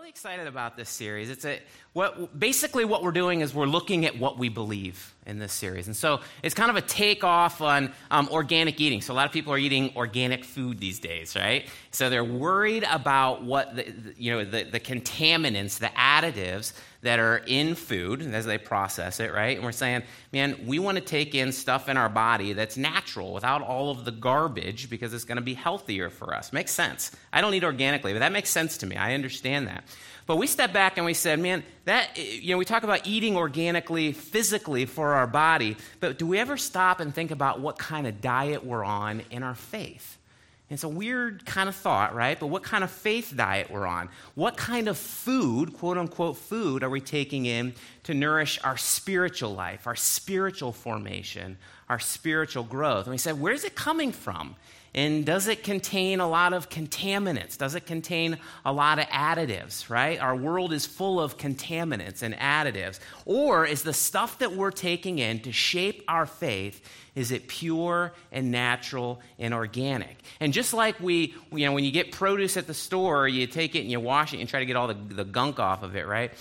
really excited about this series. It's a what basically what we're doing is we're looking at what we believe in this series, and so it's kind of a takeoff on um, organic eating. So a lot of people are eating organic food these days, right? So they're worried about what the, you know the, the contaminants, the additives that are in food as they process it, right? And we're saying, man, we want to take in stuff in our body that's natural without all of the garbage because it's going to be healthier for us. Makes sense. I don't eat organically, but that makes sense to me. I understand that. But we step back and we said, man, that, eh, you know, we talk about eating organically, physically for our body, but do we ever stop and think about what kind of diet we're on in our faith? It's a weird kind of thought, right? But what kind of faith diet we're on? What kind of food, quote unquote food, are we taking in to nourish our spiritual life, our spiritual formation, our spiritual growth? And we said, where's it coming from? And does it contain a lot of contaminants? Does it contain a lot of additives, right? Our world is full of contaminants and additives. Or is the stuff that we're taking in to shape our faith, is it pure and natural and organic? And just like we, you know, when you get produce at the store, you take it and you wash it and try to get all the, the gunk off of it, right?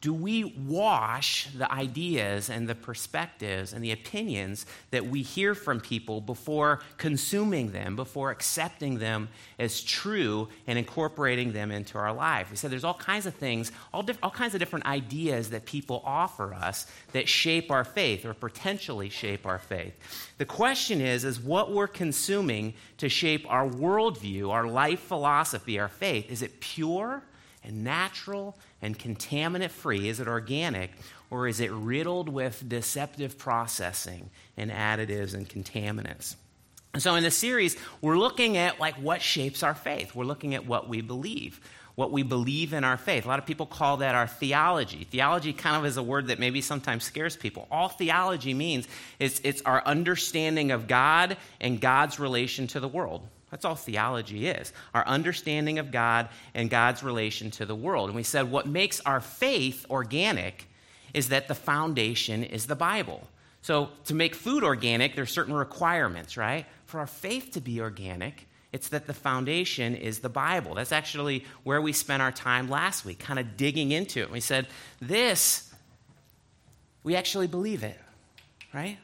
Do we wash the ideas and the perspectives and the opinions that we hear from people before consuming them, before accepting them as true and incorporating them into our life? We said there's all kinds of things, all, diff- all kinds of different ideas that people offer us that shape our faith or potentially shape our faith. The question is, is what we're consuming to shape our worldview, our life philosophy, our faith, is it pure and natural and contaminant free? Is it organic? Or is it riddled with deceptive processing and additives and contaminants? So in this series, we're looking at like what shapes our faith. We're looking at what we believe, what we believe in our faith. A lot of people call that our theology. Theology kind of is a word that maybe sometimes scares people. All theology means is it's our understanding of God and God's relation to the world. That's all theology is our understanding of God and God's relation to the world. And we said what makes our faith organic is that the foundation is the Bible. So, to make food organic, there's certain requirements, right? For our faith to be organic, it's that the foundation is the Bible. That's actually where we spent our time last week, kind of digging into it. We said, This, we actually believe it, right?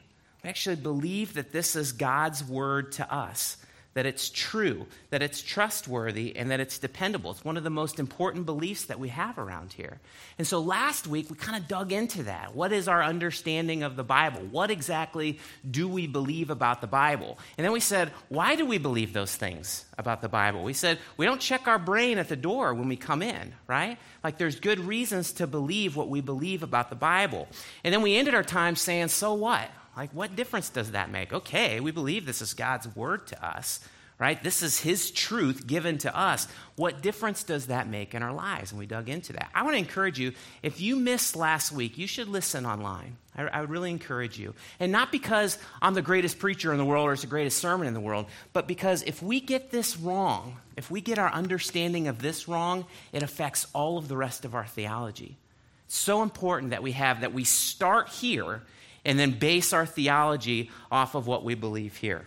We actually believe that this is God's word to us that it's true, that it's trustworthy, and that it's dependable. It's one of the most important beliefs that we have around here. And so last week, we kind of dug into that. What is our understanding of the Bible? What exactly do we believe about the Bible? And then we said, why do we believe those things about the Bible? We said, we don't check our brain at the door when we come in, right? Like there's good reasons to believe what we believe about the Bible. And then we ended our time saying, so what? Like, what difference does that make? Okay, we believe this is God's word to us, right? This is His truth given to us. What difference does that make in our lives? And we dug into that. I want to encourage you if you missed last week, you should listen online. I, I would really encourage you. And not because I'm the greatest preacher in the world or it's the greatest sermon in the world, but because if we get this wrong, if we get our understanding of this wrong, it affects all of the rest of our theology. It's so important that we have that we start here and then base our theology off of what we believe here.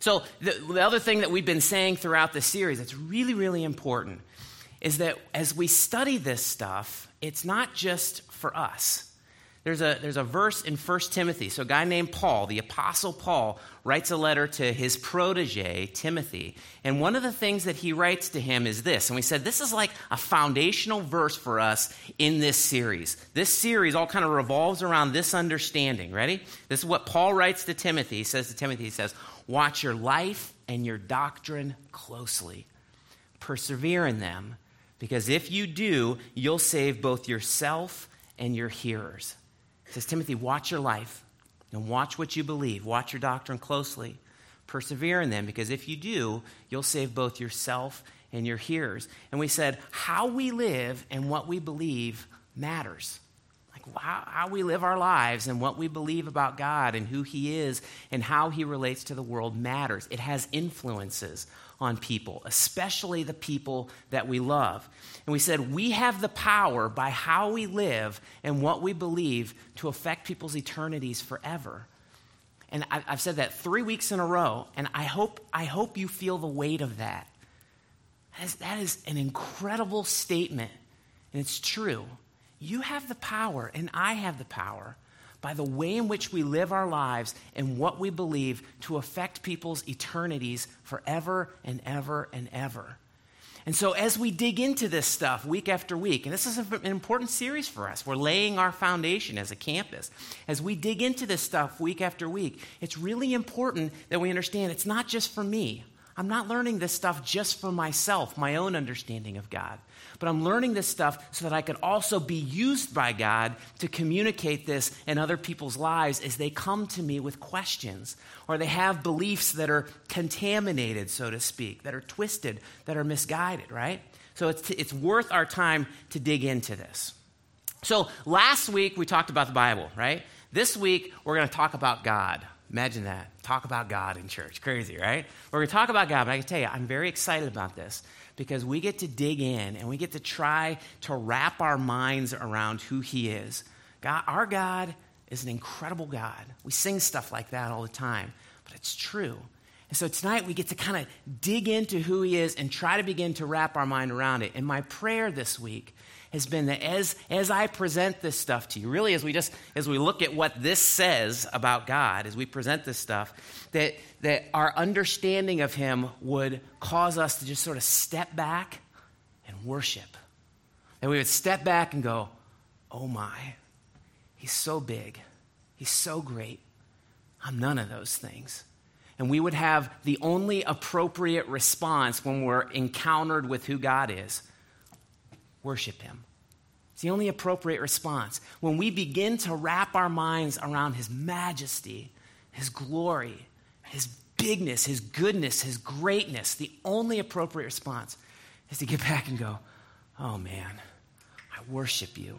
So, the, the other thing that we've been saying throughout the series that's really, really important is that as we study this stuff, it's not just for us. There's a, there's a verse in 1 Timothy. So, a guy named Paul, the Apostle Paul, writes a letter to his protege, Timothy. And one of the things that he writes to him is this. And we said this is like a foundational verse for us in this series. This series all kind of revolves around this understanding. Ready? This is what Paul writes to Timothy. He says to Timothy, he says, Watch your life and your doctrine closely, persevere in them, because if you do, you'll save both yourself and your hearers. Says, Timothy, watch your life and watch what you believe. Watch your doctrine closely. Persevere in them because if you do, you'll save both yourself and your hearers. And we said, how we live and what we believe matters. Like how, how we live our lives and what we believe about God and who He is and how He relates to the world matters. It has influences on people, especially the people that we love. And we said we have the power by how we live and what we believe to affect people's eternities forever. And I've said that three weeks in a row, and I hope, I hope you feel the weight of that. That is, that is an incredible statement, and it's true. You have the power, and I have the power by the way in which we live our lives and what we believe to affect people's eternities forever and ever and ever. And so, as we dig into this stuff week after week, and this is an important series for us, we're laying our foundation as a campus. As we dig into this stuff week after week, it's really important that we understand it's not just for me. I'm not learning this stuff just for myself, my own understanding of God but I'm learning this stuff so that I can also be used by God to communicate this in other people's lives as they come to me with questions or they have beliefs that are contaminated, so to speak, that are twisted, that are misguided, right? So it's, it's worth our time to dig into this. So last week we talked about the Bible, right? This week we're going to talk about God. Imagine that. Talk about God in church. Crazy, right? We're going to talk about God, but I can tell you, I'm very excited about this because we get to dig in and we get to try to wrap our minds around who He is. God, our God is an incredible God. We sing stuff like that all the time, but it's true. And so tonight we get to kind of dig into who He is and try to begin to wrap our mind around it. And my prayer this week has been that as, as I present this stuff to you, really as we just as we look at what this says about God, as we present this stuff, that, that our understanding of Him would cause us to just sort of step back and worship. That we would step back and go, oh my, He's so big, He's so great. I'm none of those things. And we would have the only appropriate response when we're encountered with who God is worship Him. It's the only appropriate response. When we begin to wrap our minds around His majesty, His glory, His bigness, His goodness, His greatness, the only appropriate response is to get back and go, oh man, I worship you.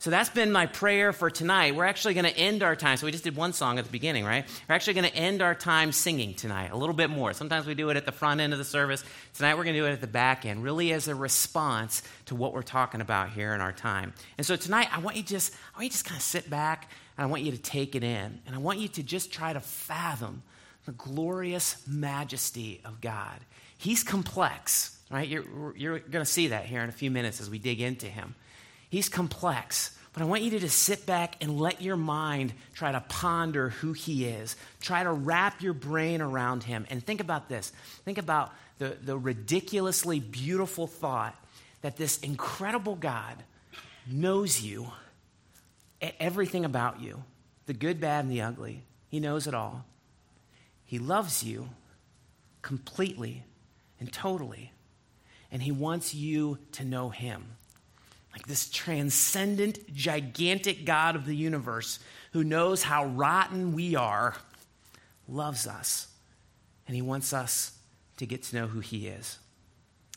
So that's been my prayer for tonight. We're actually going to end our time. So we just did one song at the beginning, right? We're actually going to end our time singing tonight a little bit more. Sometimes we do it at the front end of the service. Tonight we're going to do it at the back end, really as a response to what we're talking about here in our time. And so tonight I want you just I want you just kind of sit back and I want you to take it in. And I want you to just try to fathom the glorious majesty of God. He's complex, right? You're, you're going to see that here in a few minutes as we dig into him. He's complex. But I want you to just sit back and let your mind try to ponder who he is. Try to wrap your brain around him. And think about this. Think about the, the ridiculously beautiful thought that this incredible God knows you, everything about you the good, bad, and the ugly. He knows it all. He loves you completely and totally. And he wants you to know him like this transcendent, gigantic God of the universe who knows how rotten we are, loves us, and he wants us to get to know who he is.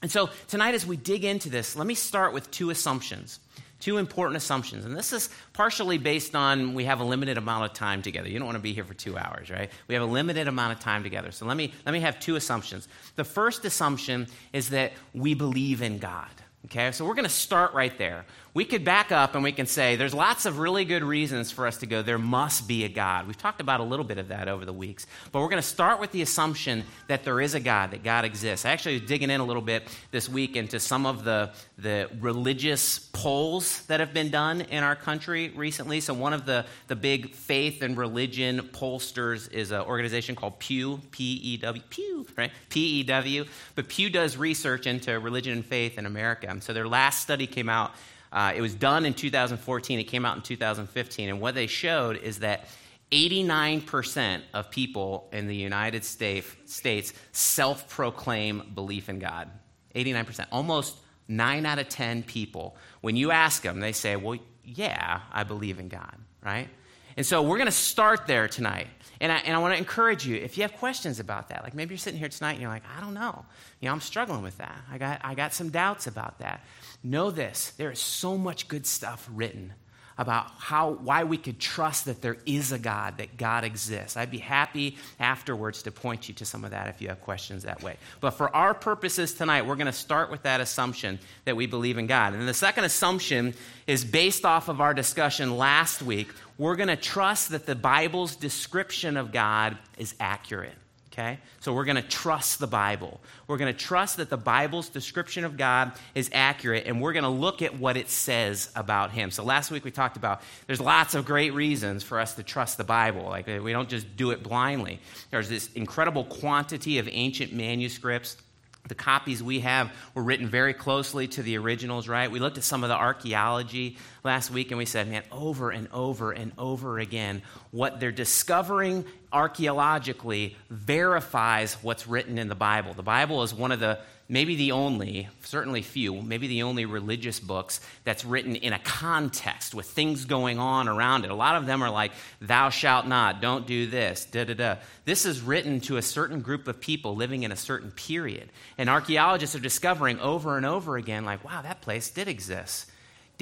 And so tonight, as we dig into this, let me start with two assumptions, two important assumptions. And this is partially based on we have a limited amount of time together. You don't want to be here for two hours, right? We have a limited amount of time together. So let me, let me have two assumptions. The first assumption is that we believe in God. Okay, so we're going to start right there. We could back up and we can say there's lots of really good reasons for us to go, there must be a God. We've talked about a little bit of that over the weeks. But we're going to start with the assumption that there is a God, that God exists. I actually was digging in a little bit this week into some of the, the religious polls that have been done in our country recently. So, one of the, the big faith and religion pollsters is an organization called Pew, P E W, Pew, right? P E W. But Pew does research into religion and faith in America. So, their last study came out uh, it was done in 2014, it came out in 2015, and what they showed is that 89% of people in the United States states self proclaim belief in God. 89%. Almost 9 out of 10 people, when you ask them, they say, Well, yeah, I believe in God, right? And so we're going to start there tonight. And I, and I want to encourage you, if you have questions about that, like maybe you're sitting here tonight and you're like, I don't know. You know, I'm struggling with that. I got, I got some doubts about that. Know this there is so much good stuff written about how why we could trust that there is a God, that God exists. I'd be happy afterwards to point you to some of that if you have questions that way. But for our purposes tonight, we're going to start with that assumption that we believe in God. And the second assumption is based off of our discussion last week. We're going to trust that the Bible's description of God is accurate. Okay? So we're going to trust the Bible. We're going to trust that the Bible's description of God is accurate, and we're going to look at what it says about Him. So last week we talked about there's lots of great reasons for us to trust the Bible. Like we don't just do it blindly. There's this incredible quantity of ancient manuscripts the copies we have were written very closely to the originals, right? We looked at some of the archaeology last week and we said, man, over and over and over again, what they're discovering archaeologically verifies what's written in the Bible. The Bible is one of the maybe the only, certainly few, maybe the only religious books that's written in a context with things going on around it. A lot of them are like, thou shalt not, don't do this, da da da. This is written to a certain group of people living in a certain period. And archaeologists are discovering over and over again, like, wow, that place did exist.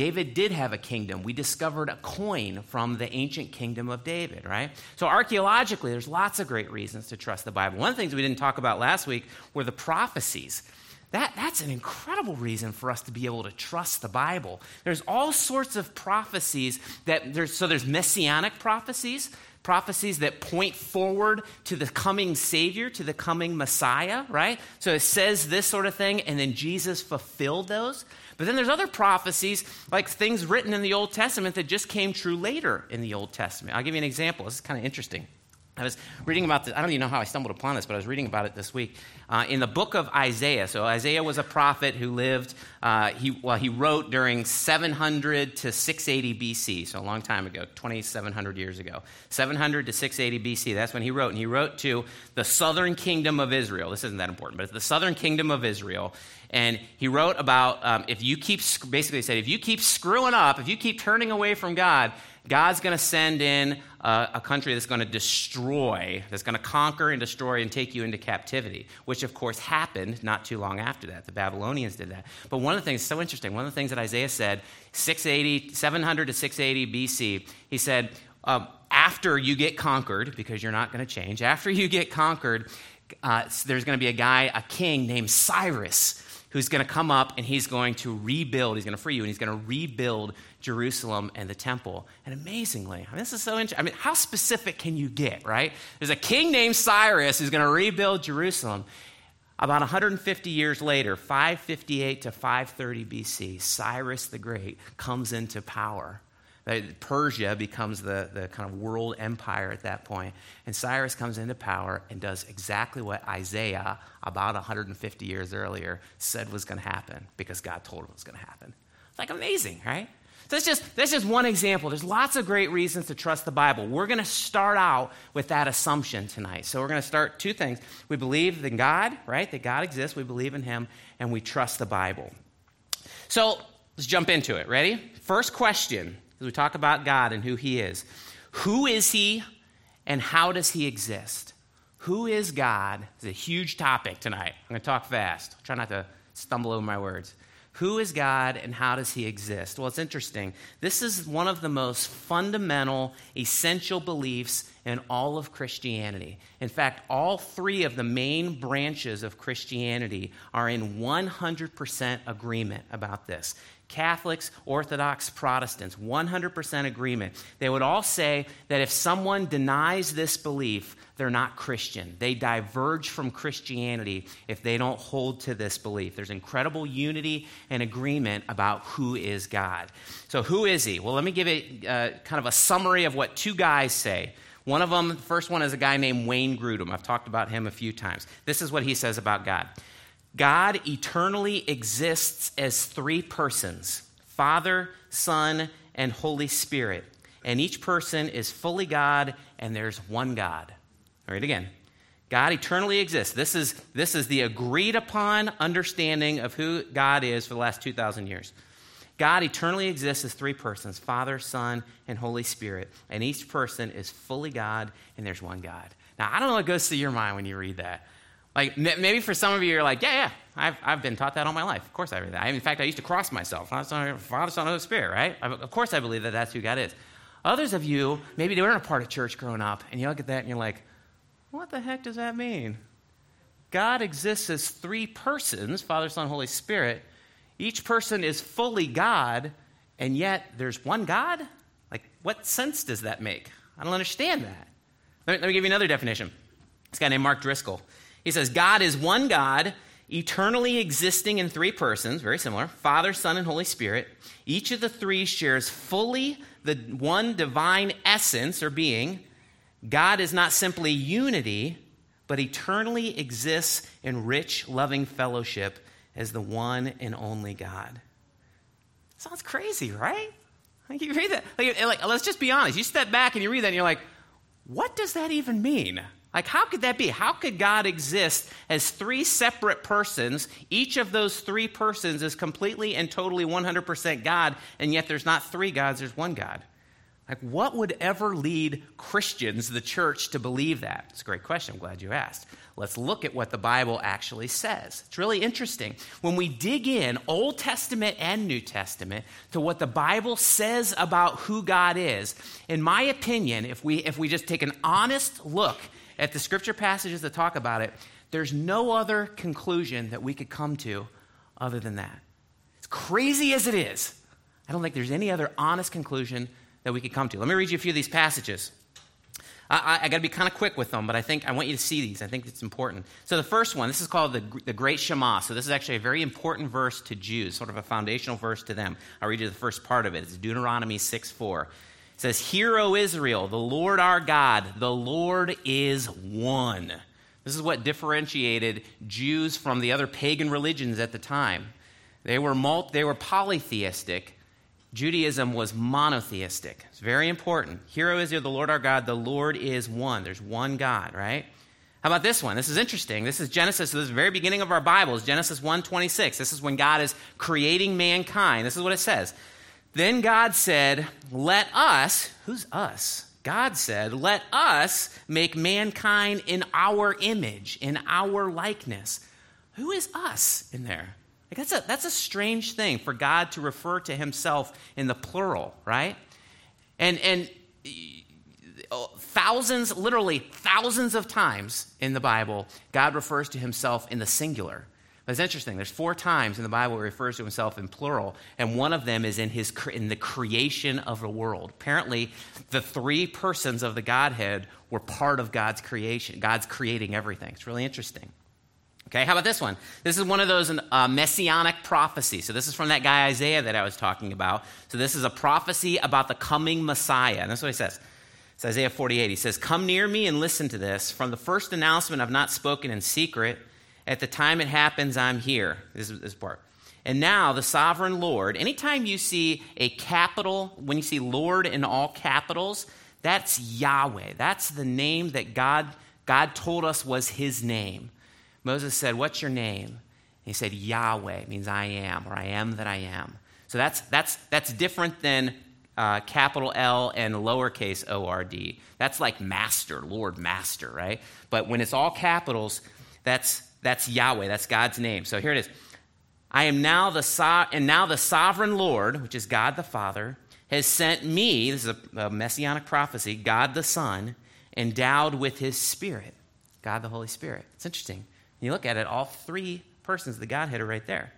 David did have a kingdom. We discovered a coin from the ancient kingdom of David, right? So, archaeologically, there's lots of great reasons to trust the Bible. One of the things we didn't talk about last week were the prophecies. That, that's an incredible reason for us to be able to trust the Bible. There's all sorts of prophecies that there's, so there's messianic prophecies, prophecies that point forward to the coming Savior, to the coming Messiah, right? So it says this sort of thing, and then Jesus fulfilled those. But then there's other prophecies, like things written in the Old Testament that just came true later in the Old Testament. I'll give you an example. This is kind of interesting. I was reading about this. I don't even know how I stumbled upon this, but I was reading about it this week uh, in the book of Isaiah. So Isaiah was a prophet who lived. Uh, he well, he wrote during 700 to 680 BC, so a long time ago, 2,700 years ago. 700 to 680 BC. That's when he wrote, and he wrote to the southern kingdom of Israel. This isn't that important, but the southern kingdom of Israel. And he wrote about um, if you keep basically said if you keep screwing up, if you keep turning away from God, God's going to send in a, a country that's going to destroy, that's going to conquer and destroy and take you into captivity, which of course happened not too long after that. The Babylonians did that. But one of the things, so interesting, one of the things that Isaiah said, 680, 700 to 680 BC, he said, um, after you get conquered, because you're not going to change, after you get conquered, uh, there's going to be a guy, a king named Cyrus who's going to come up and he's going to rebuild, he's going to free you, and he's going to rebuild Jerusalem and the temple. And amazingly, I mean, this is so interesting. I mean, how specific can you get, right? There's a king named Cyrus who's going to rebuild Jerusalem. About 150 years later, 558 to 530 BC, Cyrus the Great comes into power. Persia becomes the, the kind of world empire at that point. And Cyrus comes into power and does exactly what Isaiah, about 150 years earlier, said was going to happen because God told him it was going to happen. It's like amazing, right? So that's just, that's just one example. There's lots of great reasons to trust the Bible. We're going to start out with that assumption tonight. So we're going to start two things. We believe in God, right? That God exists. We believe in Him, and we trust the Bible. So let's jump into it. Ready? First question we talk about God and who He is. Who is He and how does He exist? Who is God is a huge topic tonight. I'm going to talk fast. I'll try not to stumble over my words. Who is God and how does he exist? Well, it's interesting. This is one of the most fundamental, essential beliefs in all of Christianity. In fact, all three of the main branches of Christianity are in 100% agreement about this. Catholics, Orthodox, Protestants, 100% agreement. They would all say that if someone denies this belief, they're not Christian. They diverge from Christianity if they don't hold to this belief. There's incredible unity and agreement about who is God. So, who is he? Well, let me give it uh, kind of a summary of what two guys say. One of them, the first one is a guy named Wayne Grudem. I've talked about him a few times. This is what he says about God. God eternally exists as three persons Father, Son, and Holy Spirit. And each person is fully God, and there's one God. All right, again. God eternally exists. This is, this is the agreed upon understanding of who God is for the last 2,000 years. God eternally exists as three persons Father, Son, and Holy Spirit. And each person is fully God, and there's one God. Now, I don't know what goes through your mind when you read that. Like, maybe for some of you, you're like, yeah, yeah, I've, I've been taught that all my life. Of course I read that. I, in fact, I used to cross myself. Father, Son, Holy Spirit, right? Of course I believe that that's who God is. Others of you, maybe they weren't a part of church growing up, and you look at that and you're like, what the heck does that mean? God exists as three persons Father, Son, Holy Spirit. Each person is fully God, and yet there's one God? Like, what sense does that make? I don't understand that. Let me, let me give you another definition. This guy named Mark Driscoll. He says, God is one God, eternally existing in three persons, very similar Father, Son, and Holy Spirit. Each of the three shares fully the one divine essence or being. God is not simply unity, but eternally exists in rich, loving fellowship as the one and only God. Sounds crazy, right? Like you read that, like, like, let's just be honest. You step back and you read that and you're like, what does that even mean? Like, how could that be? How could God exist as three separate persons? Each of those three persons is completely and totally 100% God, and yet there's not three gods, there's one God. Like, what would ever lead Christians, the church, to believe that? It's a great question. I'm glad you asked. Let's look at what the Bible actually says. It's really interesting. When we dig in, Old Testament and New Testament, to what the Bible says about who God is, in my opinion, if we, if we just take an honest look at the scripture passages that talk about it, there's no other conclusion that we could come to other than that. As crazy as it is, I don't think there's any other honest conclusion that we could come to. Let me read you a few of these passages. I, I, I got to be kind of quick with them, but I think I want you to see these. I think it's important. So the first one, this is called the, the Great Shema. So this is actually a very important verse to Jews, sort of a foundational verse to them. I'll read you the first part of it. It's Deuteronomy 6 4. Says, Hear, O Israel, the Lord our God, the Lord is one. This is what differentiated Jews from the other pagan religions at the time. They were, multi, they were polytheistic, Judaism was monotheistic. It's very important. Hero Israel, the Lord our God. The Lord is one. There's one God, right? How about this one? This is interesting. This is Genesis. So this is the very beginning of our Bibles, Genesis 1:26. This is when God is creating mankind. This is what it says. Then God said, "Let us, who's us? God said, "Let us make mankind in our image, in our likeness." Who is us in there? Like that's, a, that's a strange thing for God to refer to himself in the plural, right? And, and oh, thousands, literally thousands of times in the Bible, God refers to himself in the singular. It's interesting. There's four times in the Bible he refers to himself in plural, and one of them is in, his, in the creation of the world. Apparently, the three persons of the Godhead were part of God's creation. God's creating everything. It's really interesting. Okay, how about this one? This is one of those uh, messianic prophecies. So, this is from that guy Isaiah that I was talking about. So, this is a prophecy about the coming Messiah. And that's what he says. It's Isaiah 48. He says, Come near me and listen to this. From the first announcement, I've not spoken in secret. At the time it happens, I'm here. This is this part. And now, the sovereign Lord, anytime you see a capital, when you see Lord in all capitals, that's Yahweh. That's the name that God, God told us was his name. Moses said, What's your name? And he said, Yahweh means I am, or I am that I am. So that's, that's, that's different than uh, capital L and lowercase O R D. That's like master, Lord, master, right? But when it's all capitals, that's, that's Yahweh, that's God's name. So here it is. I am now the so- and now the sovereign Lord, which is God the Father, has sent me, this is a, a messianic prophecy, God the Son, endowed with his Spirit. God the Holy Spirit. It's interesting you look at it, all three persons of the Godhead are right there.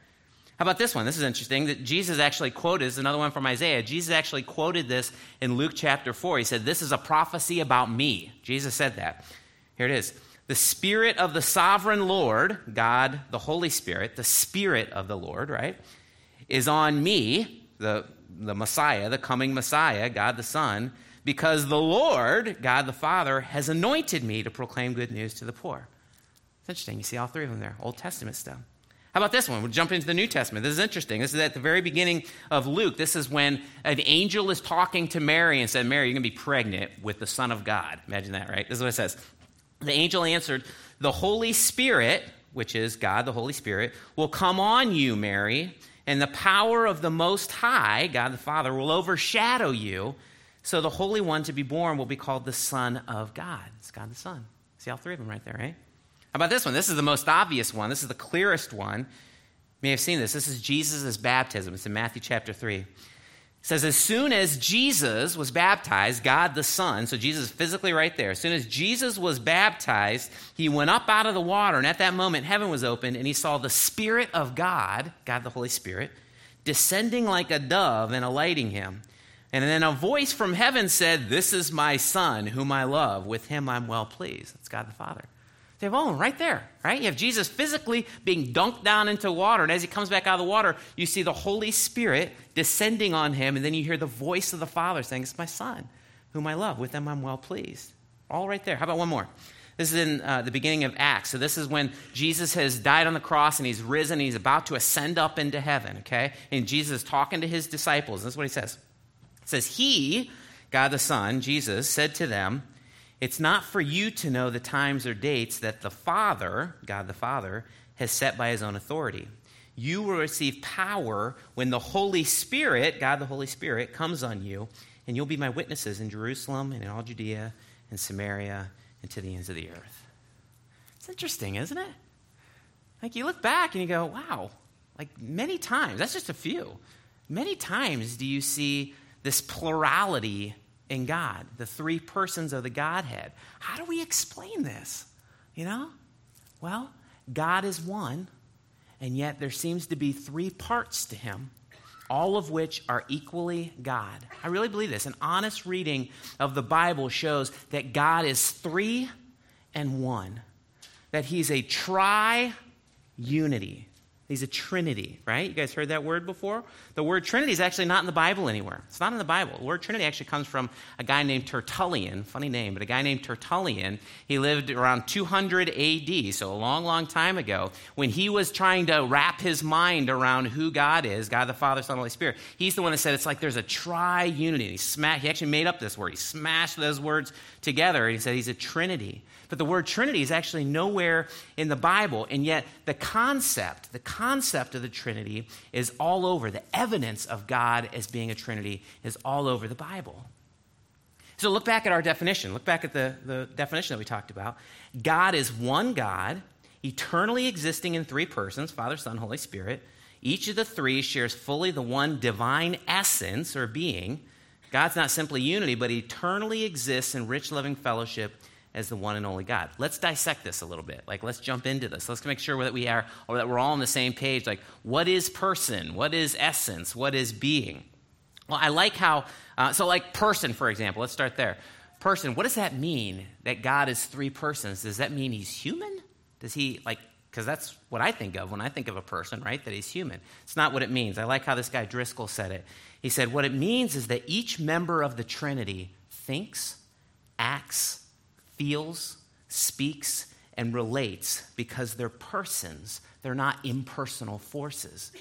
How about this one? This is interesting that Jesus actually quoted, this is another one from Isaiah. Jesus actually quoted this in Luke chapter 4. He said, This is a prophecy about me. Jesus said that. Here it is. The Spirit of the sovereign Lord, God, the Holy Spirit, the Spirit of the Lord, right, is on me, the, the Messiah, the coming Messiah, God the Son, because the Lord, God the Father, has anointed me to proclaim good news to the poor. It's interesting. You see all three of them there Old Testament stuff. How about this one? We'll jump into the New Testament. This is interesting. This is at the very beginning of Luke. This is when an angel is talking to Mary and said, Mary, you're going to be pregnant with the Son of God. Imagine that, right? This is what it says. The angel answered, The Holy Spirit, which is God, the Holy Spirit, will come on you, Mary, and the power of the Most High, God the Father, will overshadow you. So the Holy One to be born will be called the Son of God. It's God the Son. See all three of them right there, right? How about this one? This is the most obvious one. This is the clearest one. You may have seen this. This is Jesus' baptism. It's in Matthew chapter 3. Says, As soon as Jesus was baptized, God the Son, so Jesus is physically right there. As soon as Jesus was baptized, he went up out of the water, and at that moment, heaven was opened, and he saw the Spirit of God, God the Holy Spirit, descending like a dove and alighting him. And then a voice from heaven said, This is my Son, whom I love. With him I'm well pleased. That's God the Father. They have, right there, right? You have Jesus physically being dunked down into water, and as he comes back out of the water, you see the Holy Spirit descending on him, and then you hear the voice of the Father saying, It's my Son, whom I love. With them I'm well pleased. All right there. How about one more? This is in uh, the beginning of Acts. So, this is when Jesus has died on the cross and he's risen and he's about to ascend up into heaven, okay? And Jesus is talking to his disciples. This is what he says. It says, He, God the Son, Jesus, said to them, it's not for you to know the times or dates that the Father, God the Father, has set by his own authority. You will receive power when the Holy Spirit, God the Holy Spirit, comes on you, and you'll be my witnesses in Jerusalem and in all Judea and Samaria and to the ends of the earth. It's interesting, isn't it? Like you look back and you go, wow, like many times, that's just a few. Many times do you see this plurality in God, the three persons of the Godhead. How do we explain this? You know? Well, God is one, and yet there seems to be three parts to him, all of which are equally God. I really believe this. An honest reading of the Bible shows that God is three and one, that he's a tri unity. He's a Trinity, right? You guys heard that word before? The word Trinity is actually not in the Bible anywhere. It's not in the Bible. The word Trinity actually comes from a guy named Tertullian, funny name, but a guy named Tertullian. He lived around 200 AD, so a long, long time ago, when he was trying to wrap his mind around who God is God the Father, Son, Holy Spirit. He's the one that said it's like there's a tri unity. He, he actually made up this word. He smashed those words together, and he said he's a Trinity. But the word Trinity is actually nowhere in the Bible, and yet the concept, the concept of the Trinity is all over. The evidence of God as being a Trinity is all over the Bible. So look back at our definition. Look back at the, the definition that we talked about. God is one God, eternally existing in three persons Father, Son, Holy Spirit. Each of the three shares fully the one divine essence or being. God's not simply unity, but eternally exists in rich, loving fellowship as the one and only God. Let's dissect this a little bit. Like, let's jump into this. Let's make sure that we are, or that we're all on the same page. Like, what is person? What is essence? What is being? Well, I like how, uh, so like person, for example, let's start there. Person, what does that mean that God is three persons? Does that mean he's human? Does he, like, because that's what I think of when I think of a person, right? That he's human. It's not what it means. I like how this guy Driscoll said it. He said, what it means is that each member of the Trinity thinks, acts, feels, speaks, and relates because they're persons, they're not impersonal forces.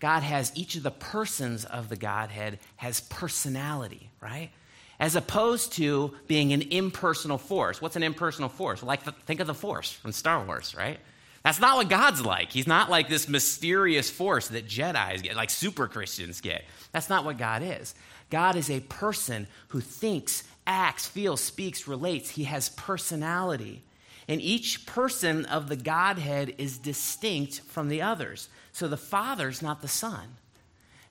God has each of the persons of the Godhead has personality, right? As opposed to being an impersonal force. What's an impersonal force? Like the, think of the Force from Star Wars, right? That's not what God's like. He's not like this mysterious force that Jedi's get, like super Christians get. That's not what God is. God is a person who thinks acts, feels, speaks, relates. He has personality. And each person of the Godhead is distinct from the others. So the Father's not the Son,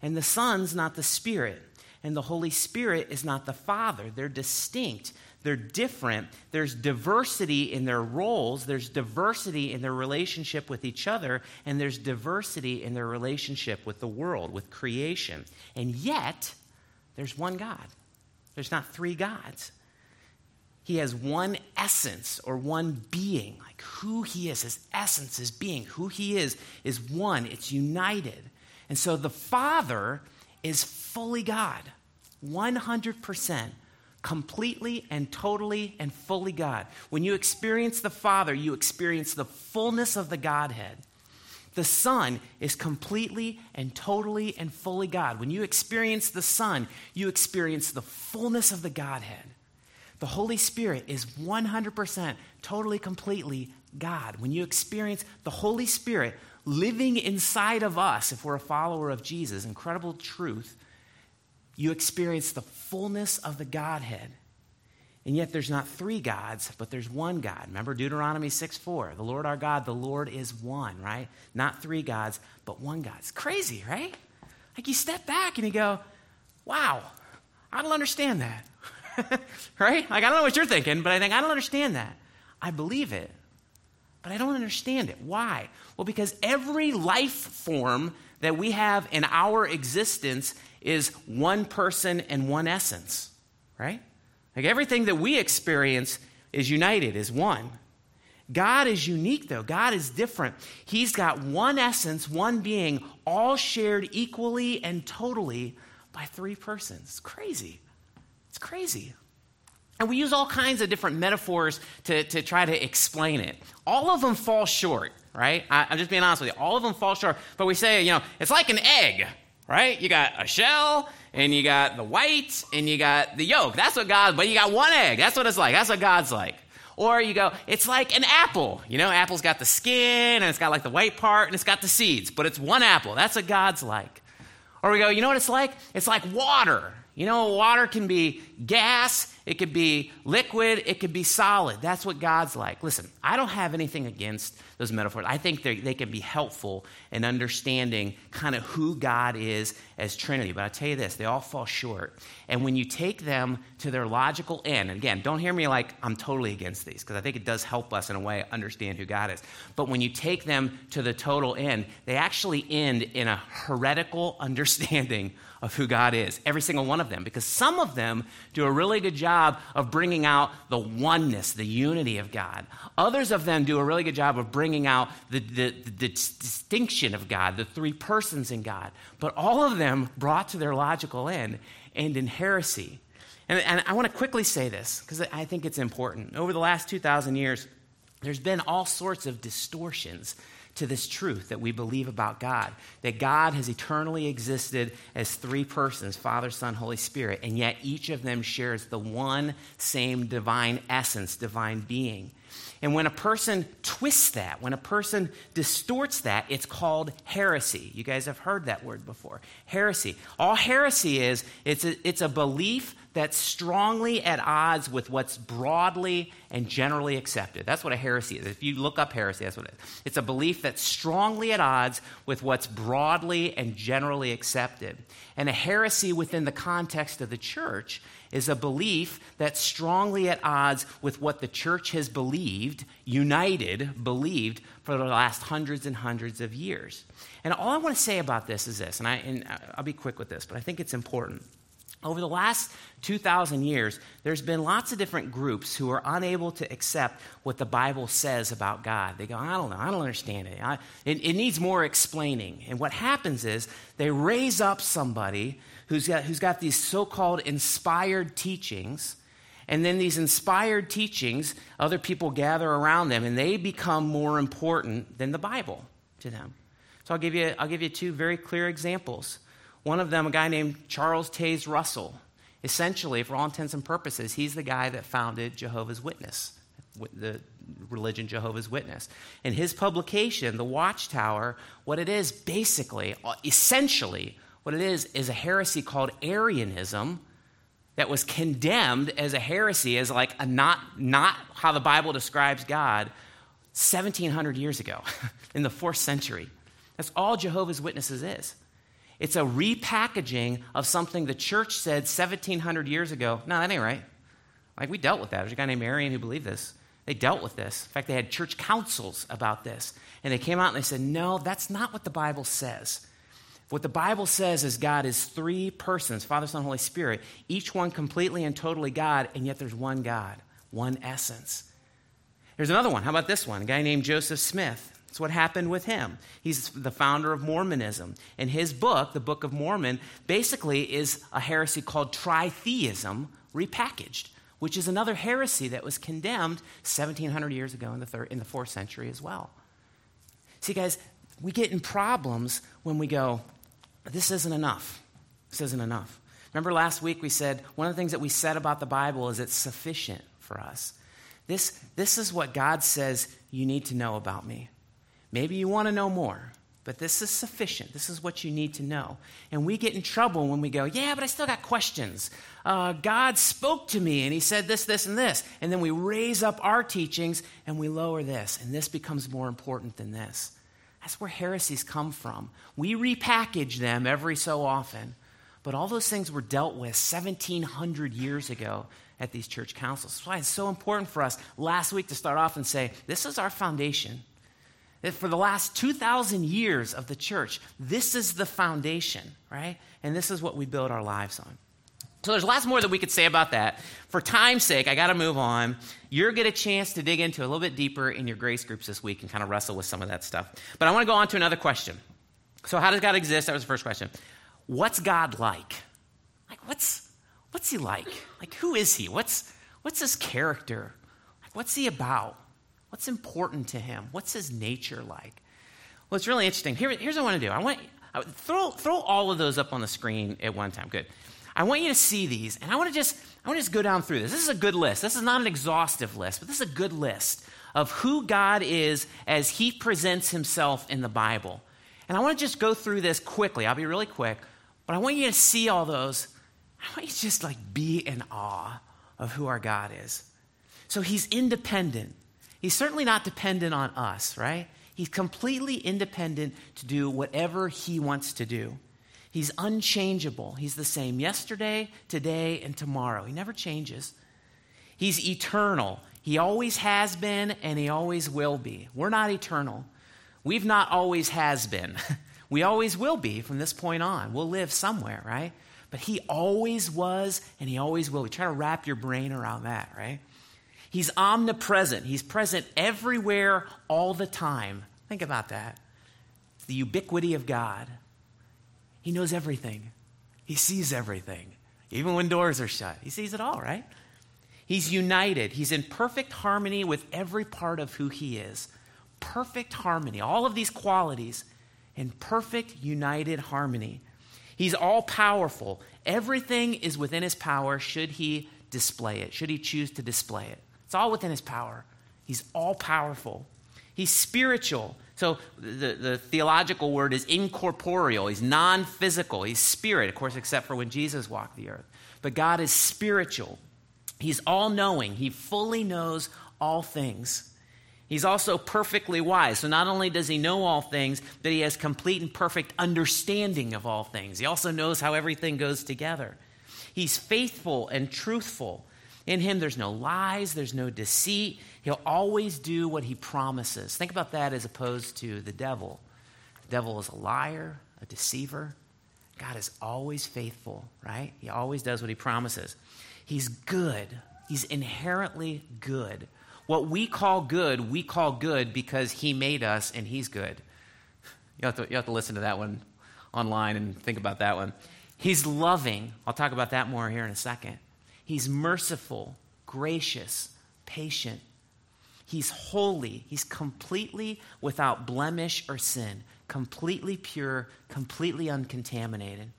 and the Son's not the Spirit, and the Holy Spirit is not the Father. They're distinct. They're different. There's diversity in their roles, there's diversity in their relationship with each other, and there's diversity in their relationship with the world, with creation. And yet, there's one God. There's not three gods. He has one essence or one being, like who he is, his essence, his being, who he is, is one. It's united. And so the Father is fully God, 100%, completely and totally and fully God. When you experience the Father, you experience the fullness of the Godhead. The Son is completely and totally and fully God. When you experience the Son, you experience the fullness of the Godhead. The Holy Spirit is 100% totally, completely God. When you experience the Holy Spirit living inside of us, if we're a follower of Jesus, incredible truth, you experience the fullness of the Godhead. And yet there's not three gods, but there's one God. Remember Deuteronomy 6 4. The Lord our God, the Lord is one, right? Not three gods, but one God. It's crazy, right? Like you step back and you go, wow, I don't understand that. right? Like I don't know what you're thinking, but I think I don't understand that. I believe it, but I don't understand it. Why? Well, because every life form that we have in our existence is one person and one essence, right? Like everything that we experience is united, is one. God is unique, though. God is different. He's got one essence, one being, all shared equally and totally by three persons. It's crazy. It's crazy. And we use all kinds of different metaphors to, to try to explain it. All of them fall short, right? I, I'm just being honest with you. All of them fall short. But we say, you know, it's like an egg, right? You got a shell, and you got the white, and you got the yolk. That's what God, but you got one egg. That's what it's like. That's what God's like. Or you go, it's like an apple. You know, apple's got the skin, and it's got like the white part, and it's got the seeds, but it's one apple. That's what God's like. Or we go, you know what it's like? It's like water. You know, water can be gas, it could be liquid, it could be solid. That's what God's like. Listen, I don't have anything against those metaphors. I think they can be helpful in understanding kind of who God is as Trinity. But I'll tell you this, they all fall short. And when you take them to their logical end, and again, don't hear me like I'm totally against these, because I think it does help us in a way understand who God is. But when you take them to the total end, they actually end in a heretical understanding of who God is, every single one of them, because some of them do a really good job of bringing out the oneness, the unity of God. Others of them do a really good job of bringing out the, the, the distinction of God, the three persons in God. But all of them brought to their logical end end in heresy. And, and I want to quickly say this because I think it's important. Over the last 2,000 years, there's been all sorts of distortions to this truth that we believe about God that God has eternally existed as three persons Father, Son, Holy Spirit, and yet each of them shares the one same divine essence, divine being. And when a person twists that, when a person distorts that, it's called heresy. You guys have heard that word before. Heresy. All heresy is, it's a, it's a belief that's strongly at odds with what's broadly and generally accepted. That's what a heresy is. If you look up heresy, that's what it is. It's a belief that's strongly at odds with what's broadly and generally accepted. And a heresy within the context of the church is a belief that's strongly at odds with what the church has believed, united, believed for the last hundreds and hundreds of years. And all I want to say about this is this, and, I, and I'll be quick with this, but I think it's important. Over the last 2,000 years, there's been lots of different groups who are unable to accept what the Bible says about God. They go, I don't know, I don't understand it. I, it, it needs more explaining. And what happens is they raise up somebody who's got, who's got these so called inspired teachings. And then these inspired teachings, other people gather around them and they become more important than the Bible to them. So I'll give you, I'll give you two very clear examples. One of them, a guy named Charles Taze Russell. Essentially, for all intents and purposes, he's the guy that founded Jehovah's Witness, the religion Jehovah's Witness. In his publication, The Watchtower, what it is basically, uh, essentially, what it is, is a heresy called Arianism that was condemned as a heresy, as like a not, not how the Bible describes God, 1700 years ago in the fourth century. That's all Jehovah's Witnesses is. It's a repackaging of something the church said 1700 years ago. No, that ain't right. Like, we dealt with that. There's a guy named Arian who believed this. They dealt with this. In fact, they had church councils about this. And they came out and they said, no, that's not what the Bible says. What the Bible says is God is three persons Father, Son, Holy Spirit, each one completely and totally God, and yet there's one God, one essence. Here's another one. How about this one? A guy named Joseph Smith. That's what happened with him. He's the founder of Mormonism. And his book, the Book of Mormon, basically is a heresy called tritheism repackaged, which is another heresy that was condemned 1700 years ago in the, third, in the fourth century as well. See, guys, we get in problems when we go, this isn't enough. This isn't enough. Remember last week we said one of the things that we said about the Bible is it's sufficient for us. This, this is what God says you need to know about me. Maybe you want to know more, but this is sufficient. This is what you need to know. And we get in trouble when we go, yeah, but I still got questions. Uh, God spoke to me and he said this, this, and this. And then we raise up our teachings and we lower this, and this becomes more important than this. That's where heresies come from. We repackage them every so often, but all those things were dealt with 1,700 years ago at these church councils. That's why it's so important for us last week to start off and say, this is our foundation. That for the last 2,000 years of the church, this is the foundation, right? And this is what we build our lives on. So there's lots more that we could say about that. For time's sake, I got to move on. You're get a chance to dig into a little bit deeper in your grace groups this week and kind of wrestle with some of that stuff. But I want to go on to another question. So how does God exist? That was the first question. What's God like? Like what's what's he like? Like who is he? What's what's his character? Like what's he about? What's important to him? What's his nature like? Well, it's really interesting. Here, here's what I want to do. I want throw throw all of those up on the screen at one time. Good. I want you to see these, and I want to just I want to just go down through this. This is a good list. This is not an exhaustive list, but this is a good list of who God is as He presents Himself in the Bible. And I want to just go through this quickly. I'll be really quick, but I want you to see all those. I want you to just like be in awe of who our God is. So He's independent. He's certainly not dependent on us, right? He's completely independent to do whatever He wants to do. He's unchangeable. He's the same yesterday, today, and tomorrow. He never changes. He's eternal. He always has been and he always will be. We're not eternal. We've not always has been. We always will be from this point on. We'll live somewhere, right? But he always was and he always will be. Try to wrap your brain around that, right? He's omnipresent. He's present everywhere all the time. Think about that. It's the ubiquity of God. He knows everything, He sees everything, even when doors are shut. He sees it all, right? He's united, He's in perfect harmony with every part of who He is. Perfect harmony, all of these qualities in perfect united harmony. He's all powerful. Everything is within his power should he display it, should he choose to display it. It's all within his power. He's all powerful. He's spiritual. So the, the theological word is incorporeal. He's non physical. He's spirit, of course, except for when Jesus walked the earth. But God is spiritual. He's all knowing. He fully knows all things. He's also perfectly wise. So not only does he know all things, but he has complete and perfect understanding of all things. He also knows how everything goes together. He's faithful and truthful. In him, there's no lies, there's no deceit. He'll always do what he promises. Think about that as opposed to the devil. The devil is a liar, a deceiver. God is always faithful, right? He always does what he promises. He's good, he's inherently good. What we call good, we call good because he made us and he's good. You have to, you have to listen to that one online and think about that one. He's loving. I'll talk about that more here in a second. He's merciful, gracious, patient. He's holy. He's completely without blemish or sin, completely pure, completely uncontaminated.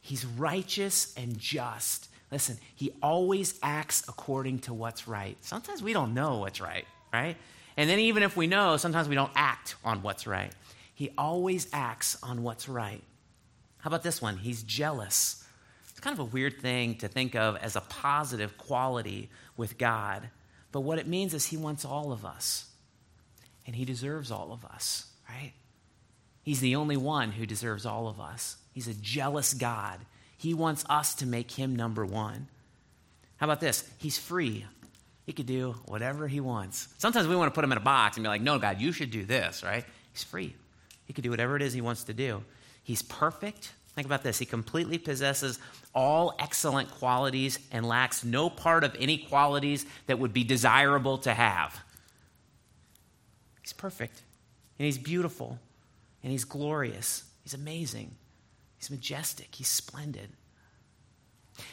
He's righteous and just. Listen, he always acts according to what's right. Sometimes we don't know what's right, right? And then even if we know, sometimes we don't act on what's right. He always acts on what's right. How about this one? He's jealous. It's kind of a weird thing to think of as a positive quality with God. But what it means is He wants all of us, and He deserves all of us, right? He's the only one who deserves all of us. He's a jealous God. He wants us to make Him number one. How about this? He's free. He could do whatever He wants. Sometimes we want to put Him in a box and be like, no, God, you should do this, right? He's free. He could do whatever it is He wants to do. He's perfect. Think about this. He completely possesses all excellent qualities and lacks no part of any qualities that would be desirable to have. He's perfect, and he's beautiful, and he's glorious. He's amazing. He's majestic. He's splendid.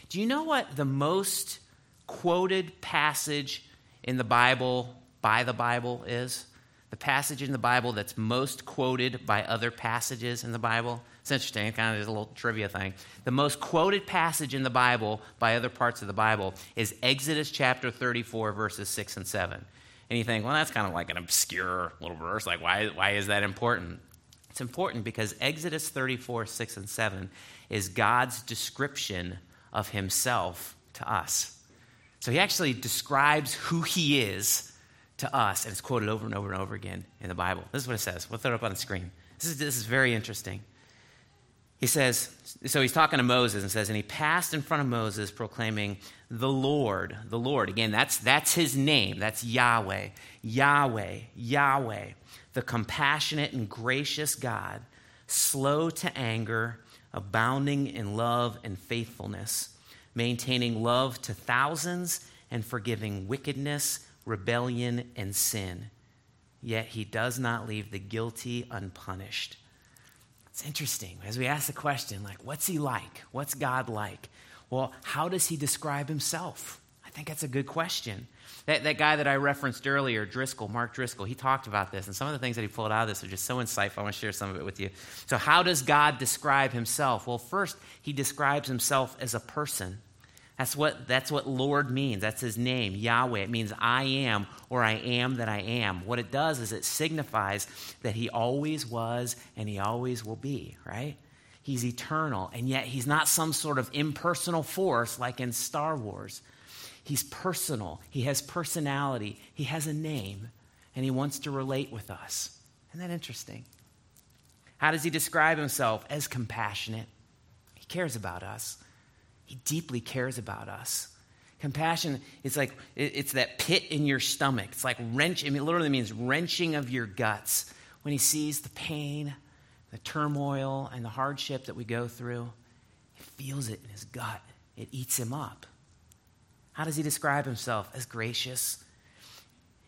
Do you know what the most quoted passage in the Bible by the Bible is? The passage in the Bible that's most quoted by other passages in the Bible? It's interesting, kind of just a little trivia thing. The most quoted passage in the Bible by other parts of the Bible is Exodus chapter 34, verses 6 and 7. And you think, well, that's kind of like an obscure little verse. Like, why, why is that important? It's important because Exodus 34, 6 and 7 is God's description of himself to us. So he actually describes who he is to us, and it's quoted over and over and over again in the Bible. This is what it says. We'll throw it up on the screen. This is, this is very interesting. He says, so he's talking to Moses and says, and he passed in front of Moses proclaiming, the Lord, the Lord. Again, that's, that's his name. That's Yahweh. Yahweh, Yahweh, the compassionate and gracious God, slow to anger, abounding in love and faithfulness, maintaining love to thousands and forgiving wickedness, rebellion, and sin. Yet he does not leave the guilty unpunished. It's interesting as we ask the question, like, what's he like? What's God like? Well, how does he describe himself? I think that's a good question. That, that guy that I referenced earlier, Driscoll, Mark Driscoll, he talked about this, and some of the things that he pulled out of this are just so insightful. I want to share some of it with you. So, how does God describe himself? Well, first, he describes himself as a person. That's what, that's what Lord means. That's his name, Yahweh. It means I am or I am that I am. What it does is it signifies that he always was and he always will be, right? He's eternal, and yet he's not some sort of impersonal force like in Star Wars. He's personal, he has personality, he has a name, and he wants to relate with us. Isn't that interesting? How does he describe himself? As compassionate. He cares about us. He deeply cares about us. Compassion is like it's that pit in your stomach. It's like wrench. I mean, it literally means wrenching of your guts when he sees the pain, the turmoil, and the hardship that we go through. He feels it in his gut. It eats him up. How does he describe himself? As gracious.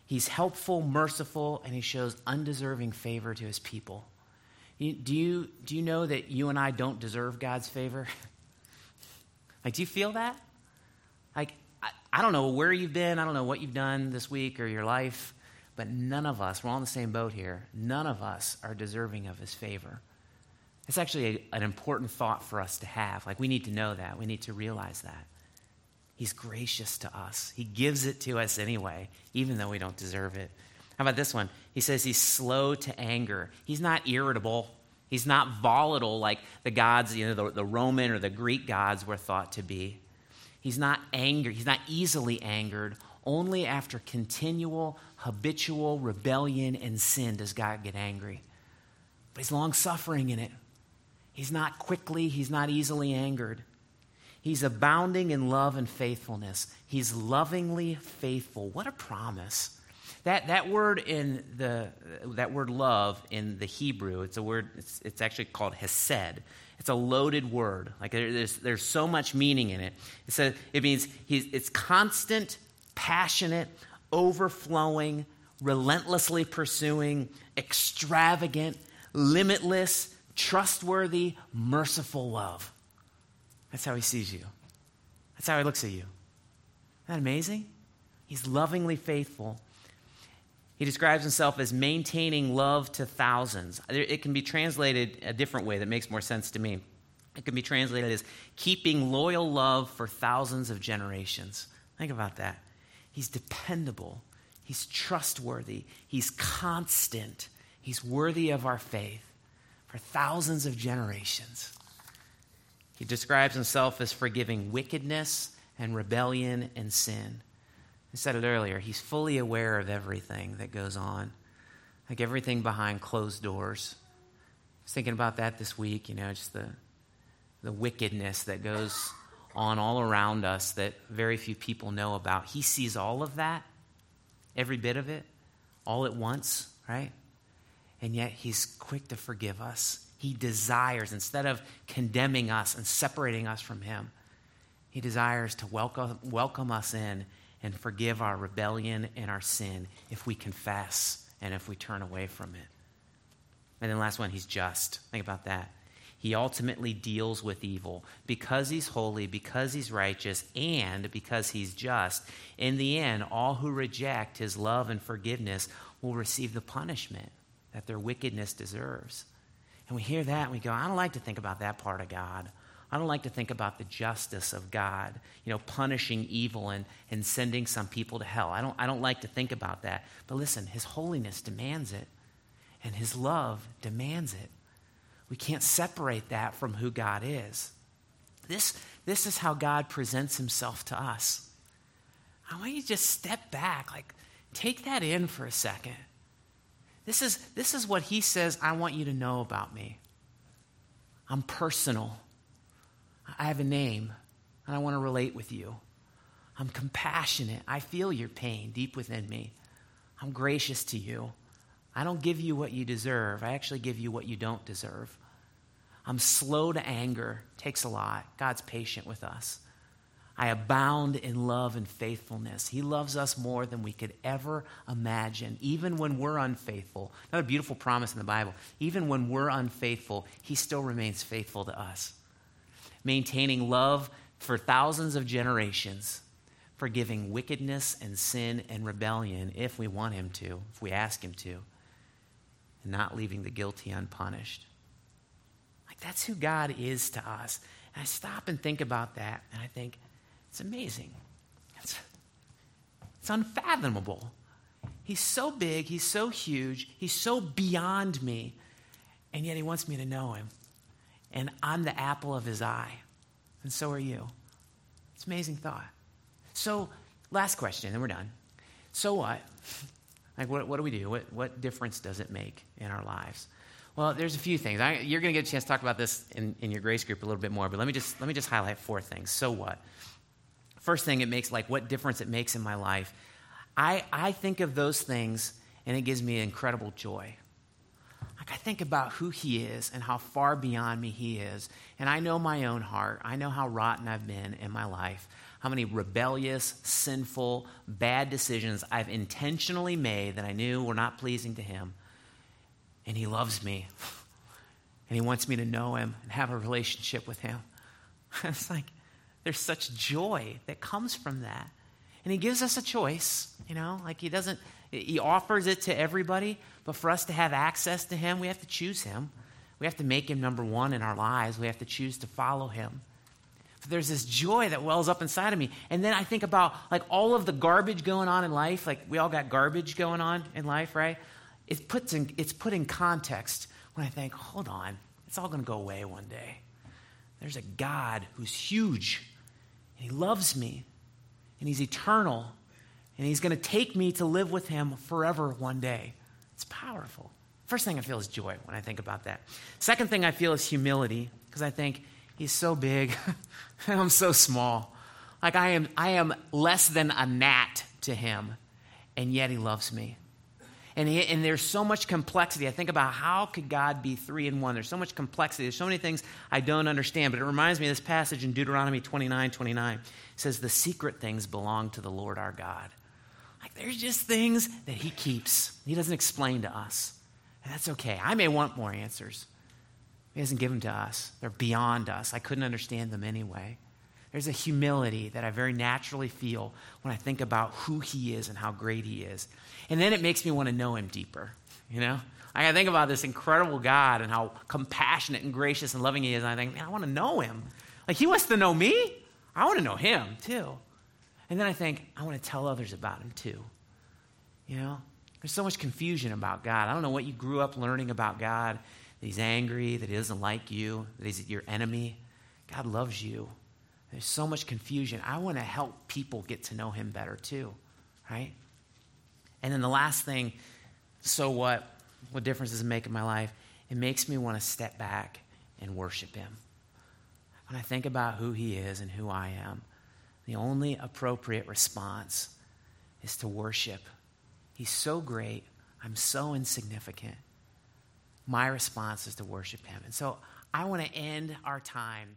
He's helpful, merciful, and he shows undeserving favor to his people. do, you, do you know that you and I don't deserve God's favor? like, do you feel that? Like, I, I don't know where you've been, I don't know what you've done this week or your life, but none of us, we're all in the same boat here, none of us are deserving of his favor. It's actually a, an important thought for us to have. Like, we need to know that, we need to realize that. He's gracious to us. He gives it to us anyway, even though we don't deserve it. How about this one? He says he's slow to anger. He's not irritable. He's not volatile like the gods, you know, the, the Roman or the Greek gods were thought to be. He's not angry. He's not easily angered. Only after continual, habitual rebellion and sin does God get angry. But he's long suffering in it. He's not quickly, he's not easily angered. He's abounding in love and faithfulness. He's lovingly faithful. What a promise. That, that word in the that word love in the Hebrew, it's a word, it's, it's actually called hesed. It's a loaded word. Like there's, there's so much meaning in it. It says it means he's, it's constant, passionate, overflowing, relentlessly pursuing, extravagant, limitless, trustworthy, merciful love. That's how he sees you. That's how he looks at you. Isn't that amazing? He's lovingly faithful. He describes himself as maintaining love to thousands. It can be translated a different way that makes more sense to me. It can be translated as keeping loyal love for thousands of generations. Think about that. He's dependable, he's trustworthy, he's constant, he's worthy of our faith for thousands of generations. He describes himself as forgiving wickedness and rebellion and sin. I said it earlier, he's fully aware of everything that goes on, like everything behind closed doors. I was thinking about that this week, you know, just the, the wickedness that goes on all around us that very few people know about. He sees all of that, every bit of it, all at once, right? And yet he's quick to forgive us. He desires, instead of condemning us and separating us from Him, He desires to welcome, welcome us in and forgive our rebellion and our sin if we confess and if we turn away from it. And then, last one, He's just. Think about that. He ultimately deals with evil because He's holy, because He's righteous, and because He's just. In the end, all who reject His love and forgiveness will receive the punishment that their wickedness deserves. And we hear that and we go, I don't like to think about that part of God. I don't like to think about the justice of God, you know, punishing evil and, and sending some people to hell. I don't, I don't like to think about that. But listen, His holiness demands it, and His love demands it. We can't separate that from who God is. This, this is how God presents Himself to us. I want you to just step back, like, take that in for a second. This is, this is what he says I want you to know about me. I'm personal. I have a name, and I want to relate with you. I'm compassionate. I feel your pain deep within me. I'm gracious to you. I don't give you what you deserve. I actually give you what you don't deserve. I'm slow to anger. Takes a lot. God's patient with us. I abound in love and faithfulness. He loves us more than we could ever imagine, even when we're unfaithful. Another beautiful promise in the Bible. Even when we're unfaithful, He still remains faithful to us. Maintaining love for thousands of generations, forgiving wickedness and sin and rebellion if we want Him to, if we ask Him to, and not leaving the guilty unpunished. Like, that's who God is to us. And I stop and think about that, and I think, it's amazing. It's, it's unfathomable. He's so big, he's so huge, he's so beyond me, and yet he wants me to know him. And I'm the apple of his eye, and so are you. It's amazing thought. So, last question, and we're done. So what? Like, what, what do we do? What, what difference does it make in our lives? Well, there's a few things. I, you're going to get a chance to talk about this in, in your grace group a little bit more, but let me just let me just highlight four things. So what? first thing it makes, like what difference it makes in my life, I, I think of those things and it gives me incredible joy. Like I think about who he is and how far beyond me he is. And I know my own heart. I know how rotten I've been in my life. How many rebellious, sinful, bad decisions I've intentionally made that I knew were not pleasing to him. And he loves me. And he wants me to know him and have a relationship with him. it's like, there's such joy that comes from that. And he gives us a choice, you know, like he doesn't, he offers it to everybody, but for us to have access to him, we have to choose him. We have to make him number one in our lives. We have to choose to follow him. But there's this joy that wells up inside of me. And then I think about like all of the garbage going on in life. Like we all got garbage going on in life, right? It puts in, it's put in context when I think, hold on, it's all going to go away one day. There's a God who's huge and He loves me. And He's eternal. And He's going to take me to live with Him forever one day. It's powerful. First thing I feel is joy when I think about that. Second thing I feel is humility because I think He's so big and I'm so small. Like I am, I am less than a gnat to Him, and yet He loves me. And, he, and there's so much complexity. I think about how could God be three in one? There's so much complexity. There's so many things I don't understand. But it reminds me of this passage in Deuteronomy 29 29. It says, The secret things belong to the Lord our God. Like there's just things that He keeps, He doesn't explain to us. And that's okay. I may want more answers. He doesn't give them to us, they're beyond us. I couldn't understand them anyway. There's a humility that I very naturally feel when I think about who he is and how great he is. And then it makes me want to know him deeper, you know? I think about this incredible God and how compassionate and gracious and loving he is. And I think, man, I want to know him. Like, he wants to know me. I want to know him too. And then I think, I want to tell others about him too. You know? There's so much confusion about God. I don't know what you grew up learning about God that he's angry, that he doesn't like you, that he's your enemy. God loves you. There's so much confusion. I want to help people get to know him better too, right? And then the last thing, so what? What difference does it make in my life? It makes me want to step back and worship him. When I think about who he is and who I am, the only appropriate response is to worship. He's so great. I'm so insignificant. My response is to worship him. And so I want to end our time.